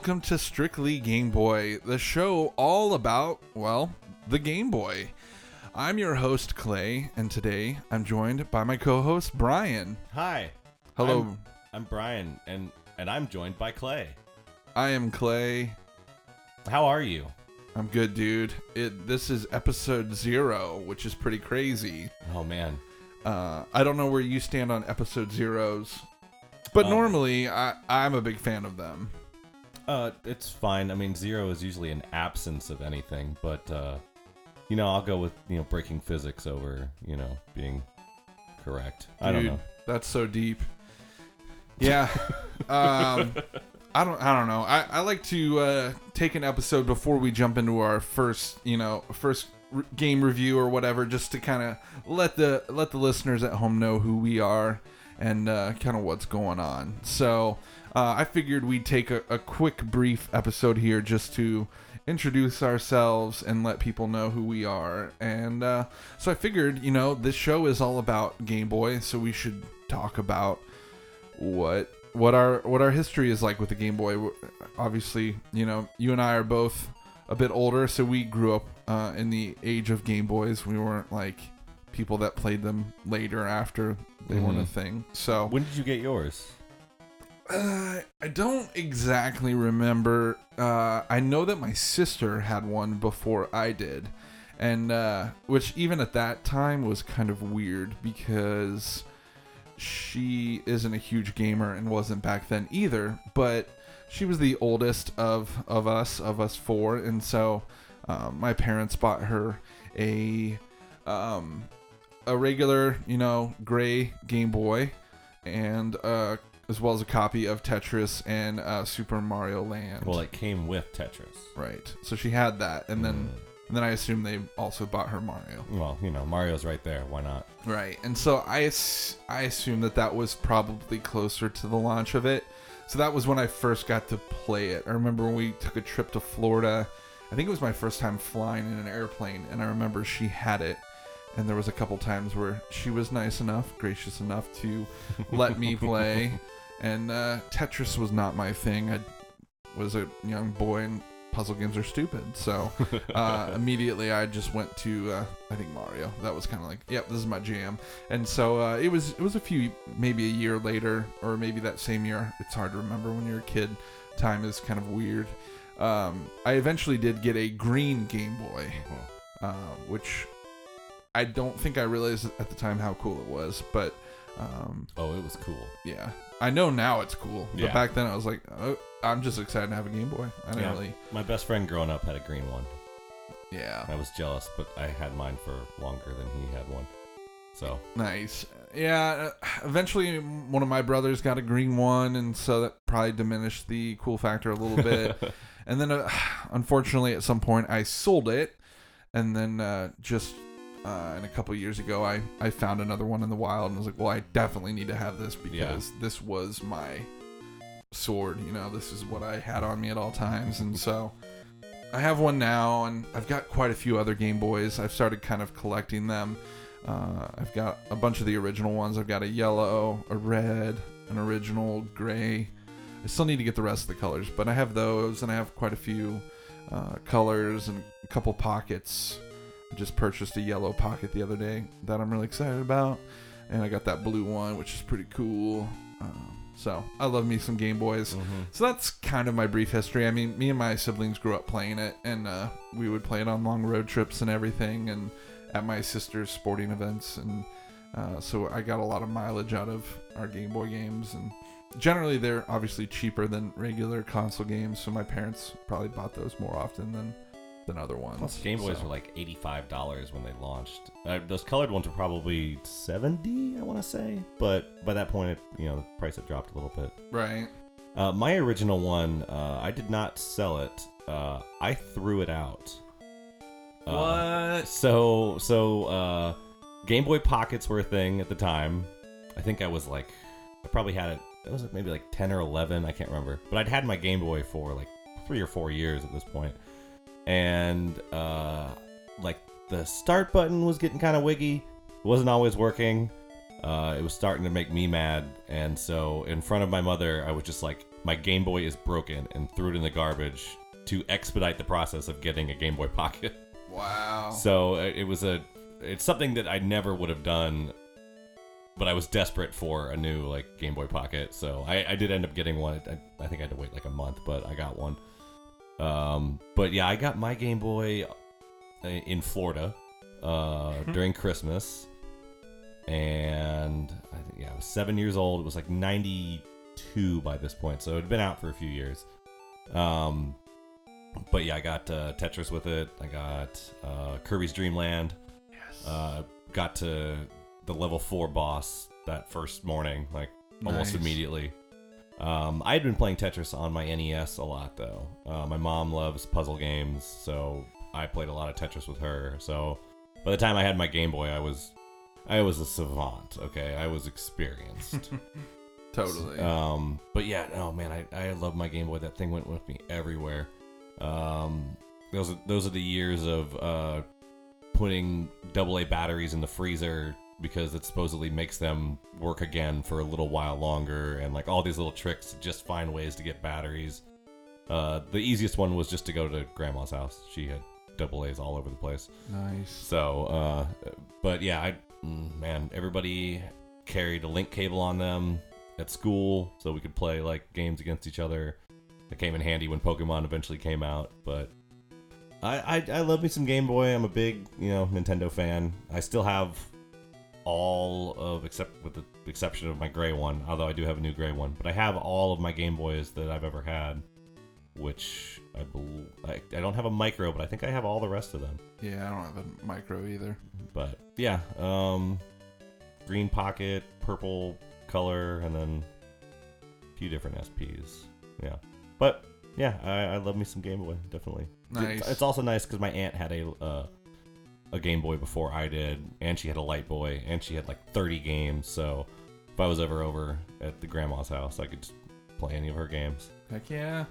Welcome to Strictly Game Boy, the show all about, well, the Game Boy. I'm your host, Clay, and today I'm joined by my co host, Bryan. Hi. Hello. I'm, I'm Bryan, and and I'm joined by Clay. I am Clay. How are you? I'm good, dude. It, this is episode zero, which is pretty crazy. Oh man. Uh, I don't know where you stand on episode zeros, but Um, normally I, I'm a big fan of them. Uh, it's fine. I mean, zero is usually an absence of anything, but uh, you know, I'll go with you know breaking physics over you know being correct. I don't Dude, know. That's so deep. Yeah. um, I don't. I don't know. I, I like to uh, take an episode before we jump into our first, you know, first r- game review or whatever, just to kind of let the let the listeners at home know who we are and uh, kind of what's going on. So uh, I figured we'd take a, a quick, brief episode here just to introduce ourselves and let people know who we are. And uh, so I figured, you know, this show is all about Game Boy, so we should talk about what what our what our history is like with the Game Boy. Obviously, you know, you and I are both a bit older, so we grew up uh, in the age of Game Boys. We weren't like people that played them later after they weren't a Mhm. thing. So When did you get yours? Uh, I don't exactly remember. Uh, I know that my sister had one before I did, and uh, which even at that time was kind of weird because she isn't a huge gamer and wasn't back then either. But she was the oldest of of us of us four, and so um, my parents bought her a um, a regular, you know, gray Game Boy, and uh, as well as a copy of Tetris and uh, Super Mario Land. Well, it came with Tetris. right. So she had that, and then Mm. and then I assume they also bought her Mario. Well, you know, Mario's right there. Why not? Right. And so I I assume that that was probably closer to the launch of it. So that was when I first got to play it. I remember when we took a trip to Florida. I think it was my first time flying in an airplane, and I remember she had it. And there was a couple times where she was nice enough, gracious enough to let me play. And uh, Tetris was not my thing. I was a young boy, and puzzle games are stupid. So uh, immediately I just went to uh, I think Mario. That was kind of like, yep, this is my jam. And so uh, it was it was a few maybe a year later or maybe that same year. It's hard to remember when you're a kid. Time is kind of weird. Um, I eventually did get a green Game Boy, uh, which I don't think I realized at the time how cool it was, but um, Oh, it was cool. yeah, I know now it's cool. But Yeah. back then I was like, oh, I'm just excited to have a Game Boy. I didn't Yeah. really, My best friend growing up had a green one. yeah. I was jealous, but I had mine for longer than he had one. So Nice. Yeah, uh, eventually one of my brothers got a green one, and so that probably diminished the cool factor a little bit. and then, uh, unfortunately, at some point, I sold it, and then uh, just uh, in a couple years ago, I I found another one in the wild, and was like, well, I definitely need to have this because this was my sword. You know, this is what I had on me at all times, and so. I have one now, and I've got quite a few other Game Boys. I've started kind of collecting them. Uh, I've got a bunch of the original ones. I've got a yellow, a red, an original gray. I still need to get the rest of the colors, but I have those, and I have quite a few uh, colors and a couple pockets. I just purchased a yellow pocket the other day that I'm really excited about, and I got that blue one, which is pretty cool. Um, so I love me some Game Boys. mhm. So that's kind of my brief history. I mean, me and my siblings grew up playing it, and uh, we would play it on long road trips and everything, and at my sister's sporting events, and uh, so I got a lot of mileage out of our Game Boy games, and generally they're obviously cheaper than regular console games, so my parents probably bought those more often than than other ones. Plus, Game Boys so. were like eighty-five dollars when they launched. Uh, those colored ones were probably seventy, I want to say. But by that point, it, you know, the price had dropped a little bit. right. Uh, my original one, uh, I did not sell it. Uh, I threw it out. Uh, what? So, so uh, Game Boy Pockets were a thing at the time. I think I was like, I probably had it. It was maybe like ten or eleven. I can't remember. But I'd had my Game Boy for like three or four years at this point, and uh, like the start button was getting kind of wiggy. It wasn't always working. Uh, it was starting to make me mad, and so in front of my mother, I was just like, "My Game Boy is broken," and threw it in the garbage to expedite the process of getting a Game Boy Pocket. Wow. So uh, it was a, it's something that I never would have done, but I was desperate for a new like Game Boy Pocket. So I, I did end up getting one. I, I think I had to wait like a month, but I got one. Um, but yeah, I got my Game Boy uh, in Florida uh, during Christmas, and I think yeah, I was seven years old. It was like '92 by this point, so it had been out for a few years. Um, but yeah, I got uh, Tetris with it. I got uh, Kirby's Dream Land. yes. Uh, got to the level four boss that first morning, like almost Nice. immediately. Um, I had been playing Tetris on my NES a lot though. Uh, my mom loves puzzle games, so I played a lot of Tetris with her. So by the time I had my Game Boy, I was I was a savant. Okay, I was experienced. totally. Um, but yeah, oh man, I, I love my Game Boy. That thing went with me everywhere. Um, those are, those are the years of uh, putting AA batteries in the freezer because it supposedly makes them work again for a little while longer, and like all these little tricks just find ways to get batteries. Uh, the easiest one was just to go to grandma's house. She had double a's all over the place. nice. So, uh, but yeah, I mm, man, everybody carried a link cable on them at school, so we could play like games against each other. It came in handy when Pokemon eventually came out, but I, I I love me some Game Boy. I'm a big you know Nintendo fan. I still have all of except with the exception of my gray one, although I do have a new gray one. But I have all of my Game Boys that I've ever had, which I believe I, I don't have a micro, but I think I have all the rest of them. Yeah, I don't have a micro either. But yeah, um, green pocket, purple color, and then a few different SPs. Yeah, but yeah, I, I love me some Game Boy, definitely. Nice. It's, it's also nice because my aunt had a uh, a Game Boy before I did, and she had a Light Boy, and she had like 30 games. So if I was ever over at the grandma's house, I could just play any of her games. Heck yeah.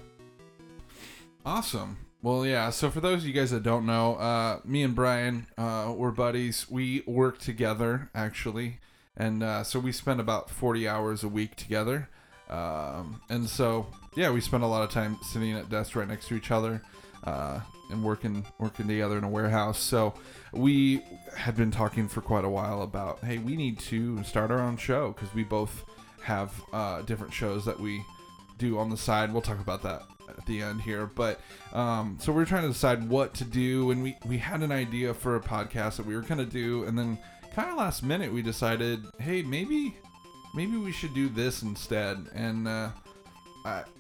Awesome. Well, yeah. So for those of you guys that don't know, uh, me and Bryan, uh, we're buddies. We work together actually, and uh, so we spend about forty hours a week together. Um, and so yeah, we spend a lot of time sitting at desks right next to each other, uh, and working working together in a warehouse. So we had been talking for quite a while about hey, we need to start our own show because we both have uh, different shows that we do on the side. We'll talk about that at the end here. But um, so we are trying to decide what to do, and we we had an idea for a podcast that we were gonna do, and then kind of last minute we decided, hey, maybe maybe we should do this instead. And uh,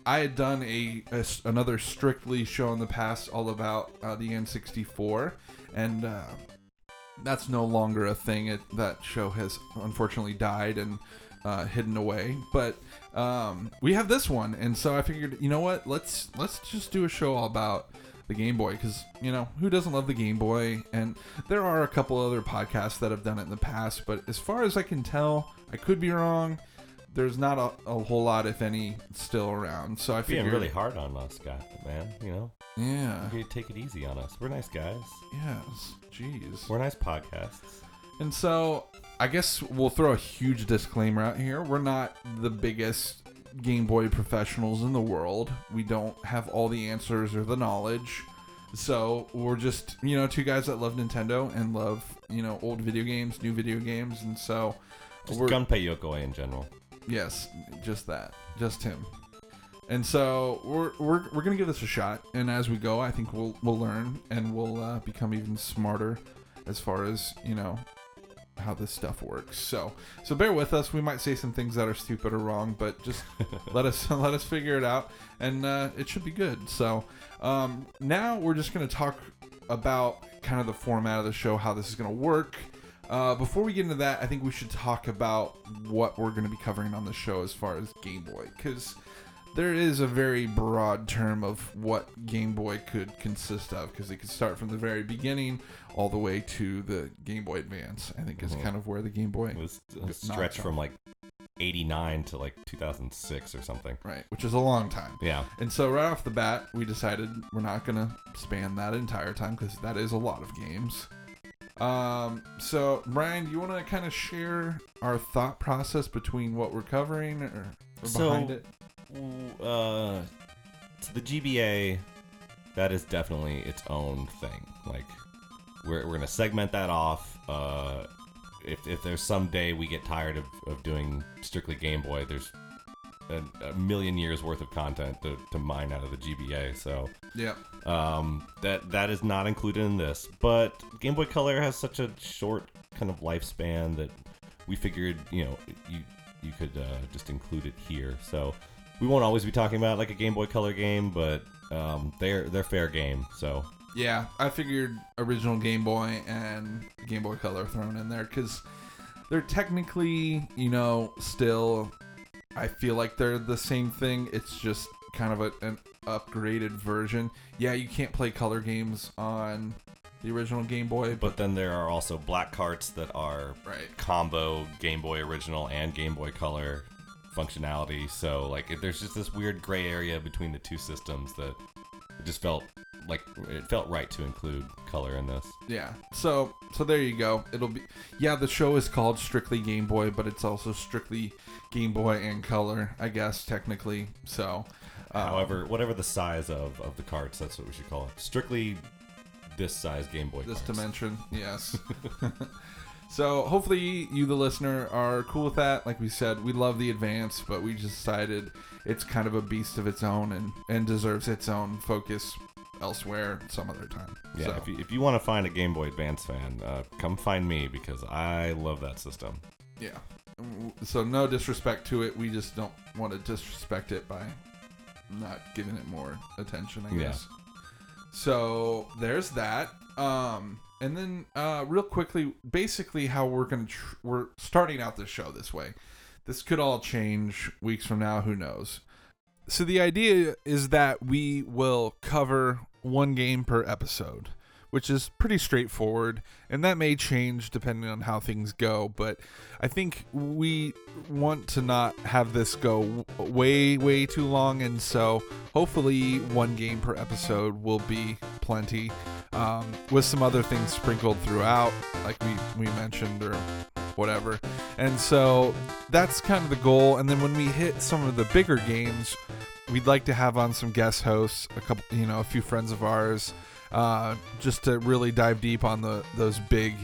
I had done a another strictly show in the past all about uh, the N64, and. Uh, that's no longer a thing. It, that show has unfortunately died and uh, hidden away. But um, we have this one, and so I figured, you know what? Let's let's just do a show all about the Game Boy because you know who doesn't love the Game Boy? And there are a couple other podcasts that have done it in the past, but as far as I can tell, I could be wrong. There's not a, a whole lot, if any, still around. So I Being figured, really hard on us, guy, man. You know, yeah, you take it easy on us. We're nice guys. yes, jeez. We're nice podcasts. And so I guess we'll throw a huge disclaimer out here. We're not the biggest Game Boy professionals in the world. We don't have all the answers or the knowledge. So we're just, you know, two guys that love Nintendo and love, you know, old video games, new video games, and so Just we're Gunpei Yokoi in general. Yes, just that, just him. And so we're we're, we're gonna give this a shot, and as we go, I think we'll we'll learn and we'll uh, become even smarter as far as you know how this stuff works. So so bear with us. We might say some things that are stupid or wrong, but just let us let us figure it out, and uh, it should be good. So um, now we're just gonna talk about kind of the format of the show, how this is gonna work. Uh, before we get into that, I think we should talk about what we're going to be covering on the show as far as Game Boy, because there is a very broad term of what Game Boy could consist of, because it could start from the very beginning all the way to the Game Boy Advance. I think is Mhm. kind of where the Game Boy, It was a stretch from like 89 to like 2006 or something. right, which is a long time. Yeah. And so right off the bat, we decided we're not going to span that entire time because that is a lot of games. Um, so Bryan, do you want to kind of share our thought process between what we're covering or, or So- behind it? Uh, so the GBA, that is definitely its own thing. Like, we're, we're gonna segment that off. Uh, if, if there's some day we get tired of, of doing strictly Game Boy, there's a, a million years worth of content to, to mine out of the GBA. So Yeah. um, that that is not included in this. But Game Boy Color has such a short kind of lifespan that we figured, you know, you you could uh, just include it here. So we won't always be talking about like a Game Boy Color game, but um, they're they're fair game. So Yeah, I figured original Game Boy and Game Boy Color thrown in there because they're technically, you know, still. I feel like they're the same thing. It's just kind of a, an upgraded version. Yeah, you can't play color games on the original Game Boy, but but then there are also black carts that are right. combo Game Boy Original and Game Boy Color functionality. So like it, there's just this weird gray area between the two systems that it just felt like it felt right to include color in this. Yeah. So so there you go. It'll be yeah. The show is called Strictly Game Boy, but it's also strictly Game Boy and Color, I guess technically. So. um, However, whatever the size of, of the carts, that's what we should call it. Strictly this size Game Boy. this carts. dimension yes so hopefully you the listener are cool with that like we said we love the advance but we just decided it's kind of a beast of its own and and deserves its own focus elsewhere some other time Yeah, so, if you, if you want to find a Game Boy Advance fan, uh, come find me because I love that system. yeah so no disrespect to it we just don't want to disrespect it by not giving it more attention i guess. Yeah. so there's that um and then uh real quickly basically how we're gonna tr- we're starting out the show this way this could all change weeks from now who knows so the idea is that we will cover one game per episode which is pretty straightforward and that may change depending on how things go but i think we want to not have this go way way too long and so hopefully one game per episode will be plenty um, with some other things sprinkled throughout like we, we mentioned or whatever. And so that's kind of the goal and then when we hit some of the bigger games we'd like to have on some guest hosts a couple you know a few friends of ours uh, just to really dive deep on the those big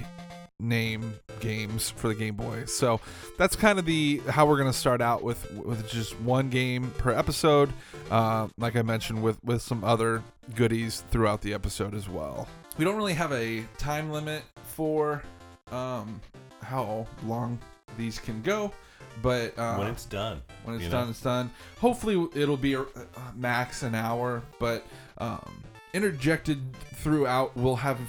name games for the Game Boy. So that's kind of the how we're gonna start out with with just one game per episode. Uh, like I mentioned, with with some other goodies throughout the episode as well. We don't really have a time limit for um, how long these can go, but uh, when it's done. when it's done, know? it's done. Hopefully, it'll be a, a max an hour, but um, interjected throughout, we'll have.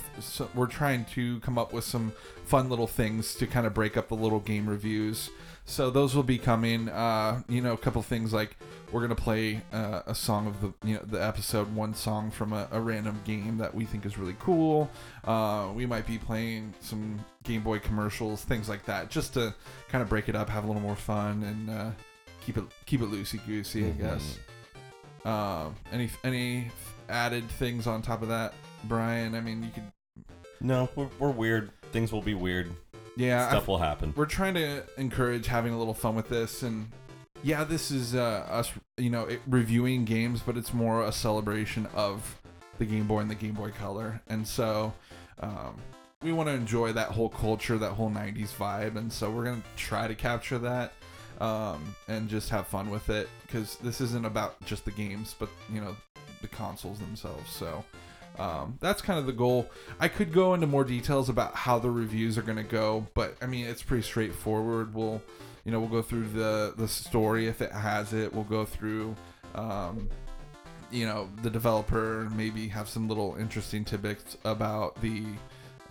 We're trying to come up with some fun little things to kind of break up the little game reviews. So those will be coming. Uh, you know, a couple things like we're gonna play uh, a song of the you know the episode, one song from a, a random game that we think is really cool. Uh, we might be playing some Game Boy commercials, things like that, just to kind of break it up, have a little more fun, and uh, keep it keep it loosey goosey, Mhm. I guess. Um, any any added things on top of that, Bryan? I mean, you could. No, we're, we're weird. Things will be weird. Yeah, Stuff will happen. we're trying to encourage having a little fun with this and yeah this is uh, us you know it, reviewing games but it's more a celebration of the game boy and the game boy color and so um, we want to enjoy that whole culture that whole 90s vibe and so we're going to try to capture that um, and just have fun with it because this isn't about just the games but you know the consoles themselves so um, that's kind of the goal. I could go into more details about how the reviews are going to go, but I mean it's pretty straightforward. We'll, you know, we'll go through the the story if it has it. We'll go through, um, you know, the developer. Maybe have some little interesting tidbits about the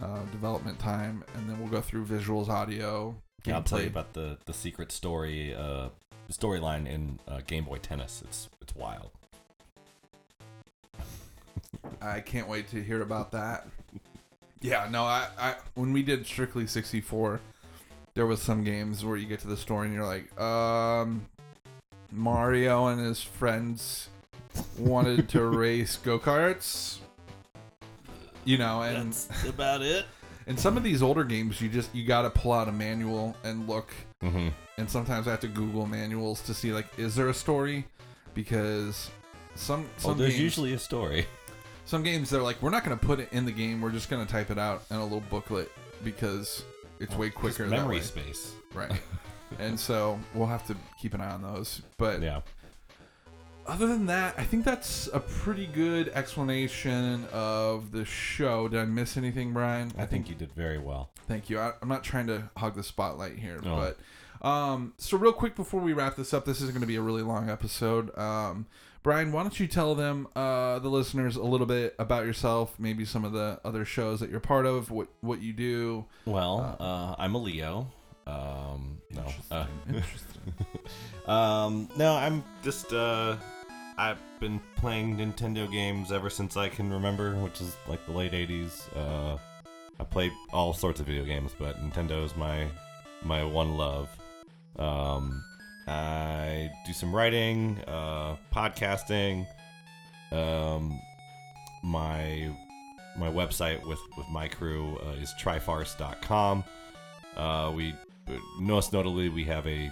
uh, development time, and then we'll go through visuals, audio. Yeah, I'll tell you about the the secret story uh, storyline in uh, Game Boy Tennis. It's it's wild. I can't wait to hear about that. Yeah, no, I, I when we did Strictly 64, there was some games where you get to the store and you're like, um, Mario and his friends wanted to race go karts. You know, and about it. And some of these older games, you just you got to pull out a manual and look. hmm And sometimes I have to Google manuals to see like, is there a story? Because some some Well, there's games, usually a story. Some games they're like, we're not going to put it in the game. We're just going to type it out in a little booklet because it's way quicker. memory space. right? and so we'll have to keep an eye on those. But Yeah. other than that, I think that's a pretty good explanation of the show. Did I miss anything, Bryan? I think you did very well. Thank you. I, I'm not trying to hog the spotlight here, No. but um, so real quick before we wrap this up, this is going to be a really long episode. Um, Bryan, why don't you tell them, uh, the listeners, a little bit about yourself, maybe some of the other shows that you're part of, what what you do. Well, uh, I'm a Leo. Um, no. Uh, Interesting. um, no, I'm just, uh, I've been playing Nintendo games ever since I can remember, which is like the late 80s. Uh, I played all sorts of video games, but Nintendo is my, my one love. Um, I do some writing, uh, podcasting, um, my my website with with my crew uh, is trifarce.com. Uh, we most notably we have a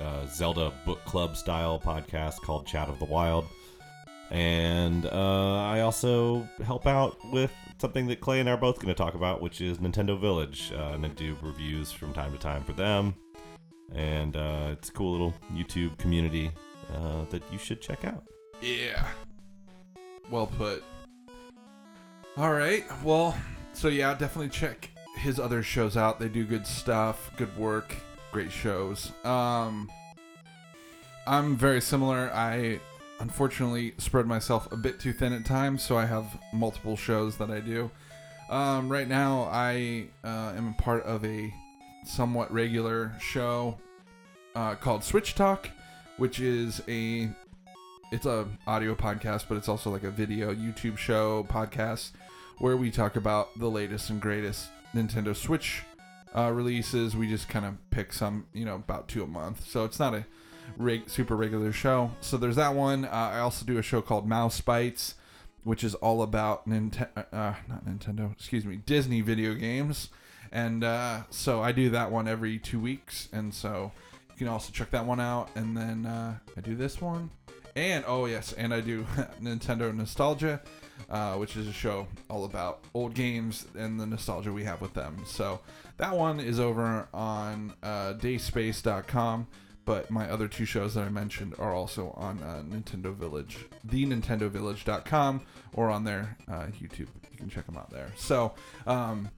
uh, Zelda book club style podcast called Chat of the Wild, and uh, I also help out with something that Clay and I are both going to talk about, which is Nintendo Village, uh, and I do reviews from time to time for them. And uh, it's a cool little YouTube community uh, that you should check out. Yeah. Well put. All right. Well, so yeah, definitely check his other shows out. They do good stuff, good work, great shows. Um I'm very similar. I unfortunately spread myself a bit too thin at times, so I have multiple shows that I do. Um, right now, I uh, am a part of a somewhat regular show uh, called Switch Talk, which is a it's a audio podcast, but it's also like a video YouTube show podcast where we talk about the latest and greatest Nintendo Switch uh, releases. We just kind of pick some, you know, about two a month. So it's not a reg- super regular show. So there's that one. Uh, I also do a show called Mouse Bites, which is all about Nintendo, uh, not Nintendo, excuse me, Disney video games. And uh, so I do that one every two weeks. And so you can also check that one out. And then uh, I do this one. And oh yes, and I do Nintendo Nostalgia, uh, which is a show all about old games and the nostalgia we have with them. So that one is over on uh, dayspace.com. But my other two shows that I mentioned are also on uh, Nintendo Village, thenintendovillage.com, or on their uh, YouTube. You can check them out there. So, um,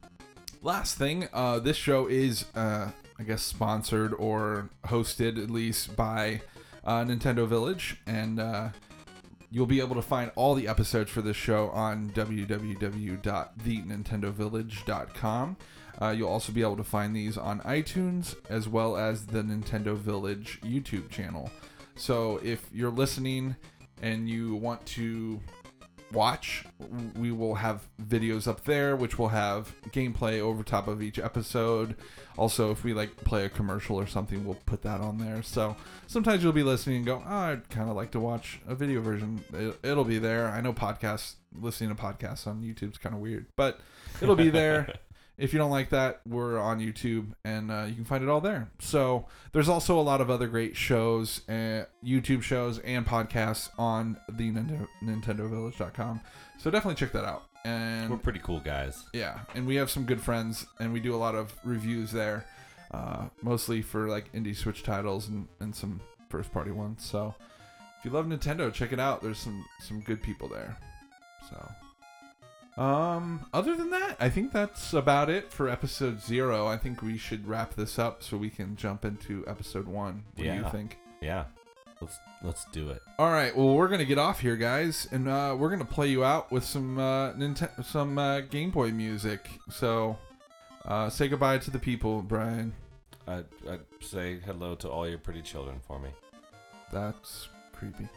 last thing, uh, this show is, uh, I guess, sponsored or hosted at least by uh, Nintendo Village, and uh, you'll be able to find all the episodes for this show on www.thenintendovillage.com. Uh, you'll also be able to find these on iTunes as well as the Nintendo Village YouTube channel. So if you're listening and you want to watch, we will have videos up there, which will have gameplay over top of each episode. Also, if we like play a commercial or something, we'll put that on there. So sometimes you'll be listening and go, oh, I'd kind of like to watch a video version. It, it'll be there. I know podcasts, listening to podcasts on YouTube's kind of weird, but it'll be there. If you don't like that, we're on YouTube and uh, you can find it all there. So there's also a lot of other great shows, uh, YouTube shows, and podcasts on the Nintendo, NintendoVillage.com. So definitely check that out. And We're pretty cool guys. yeah, and we have some good friends, and we do a lot of reviews there, uh, mostly for like indie Switch titles and, and some first party ones. So if you love Nintendo, check it out. There's some some good people there. So. Um, other than that, I think that's about it for episode zero. I think we should wrap this up so we can jump into episode one. What do you think? Yeah. Let's let's do it. All right, well, we're gonna get off here, guys, and uh, we're gonna play you out with some uh, Nintendo, some uh, Game Boy music. So, uh, say goodbye to the people, Bryan. I'd, I'd say hello to all your pretty children for me. That's creepy.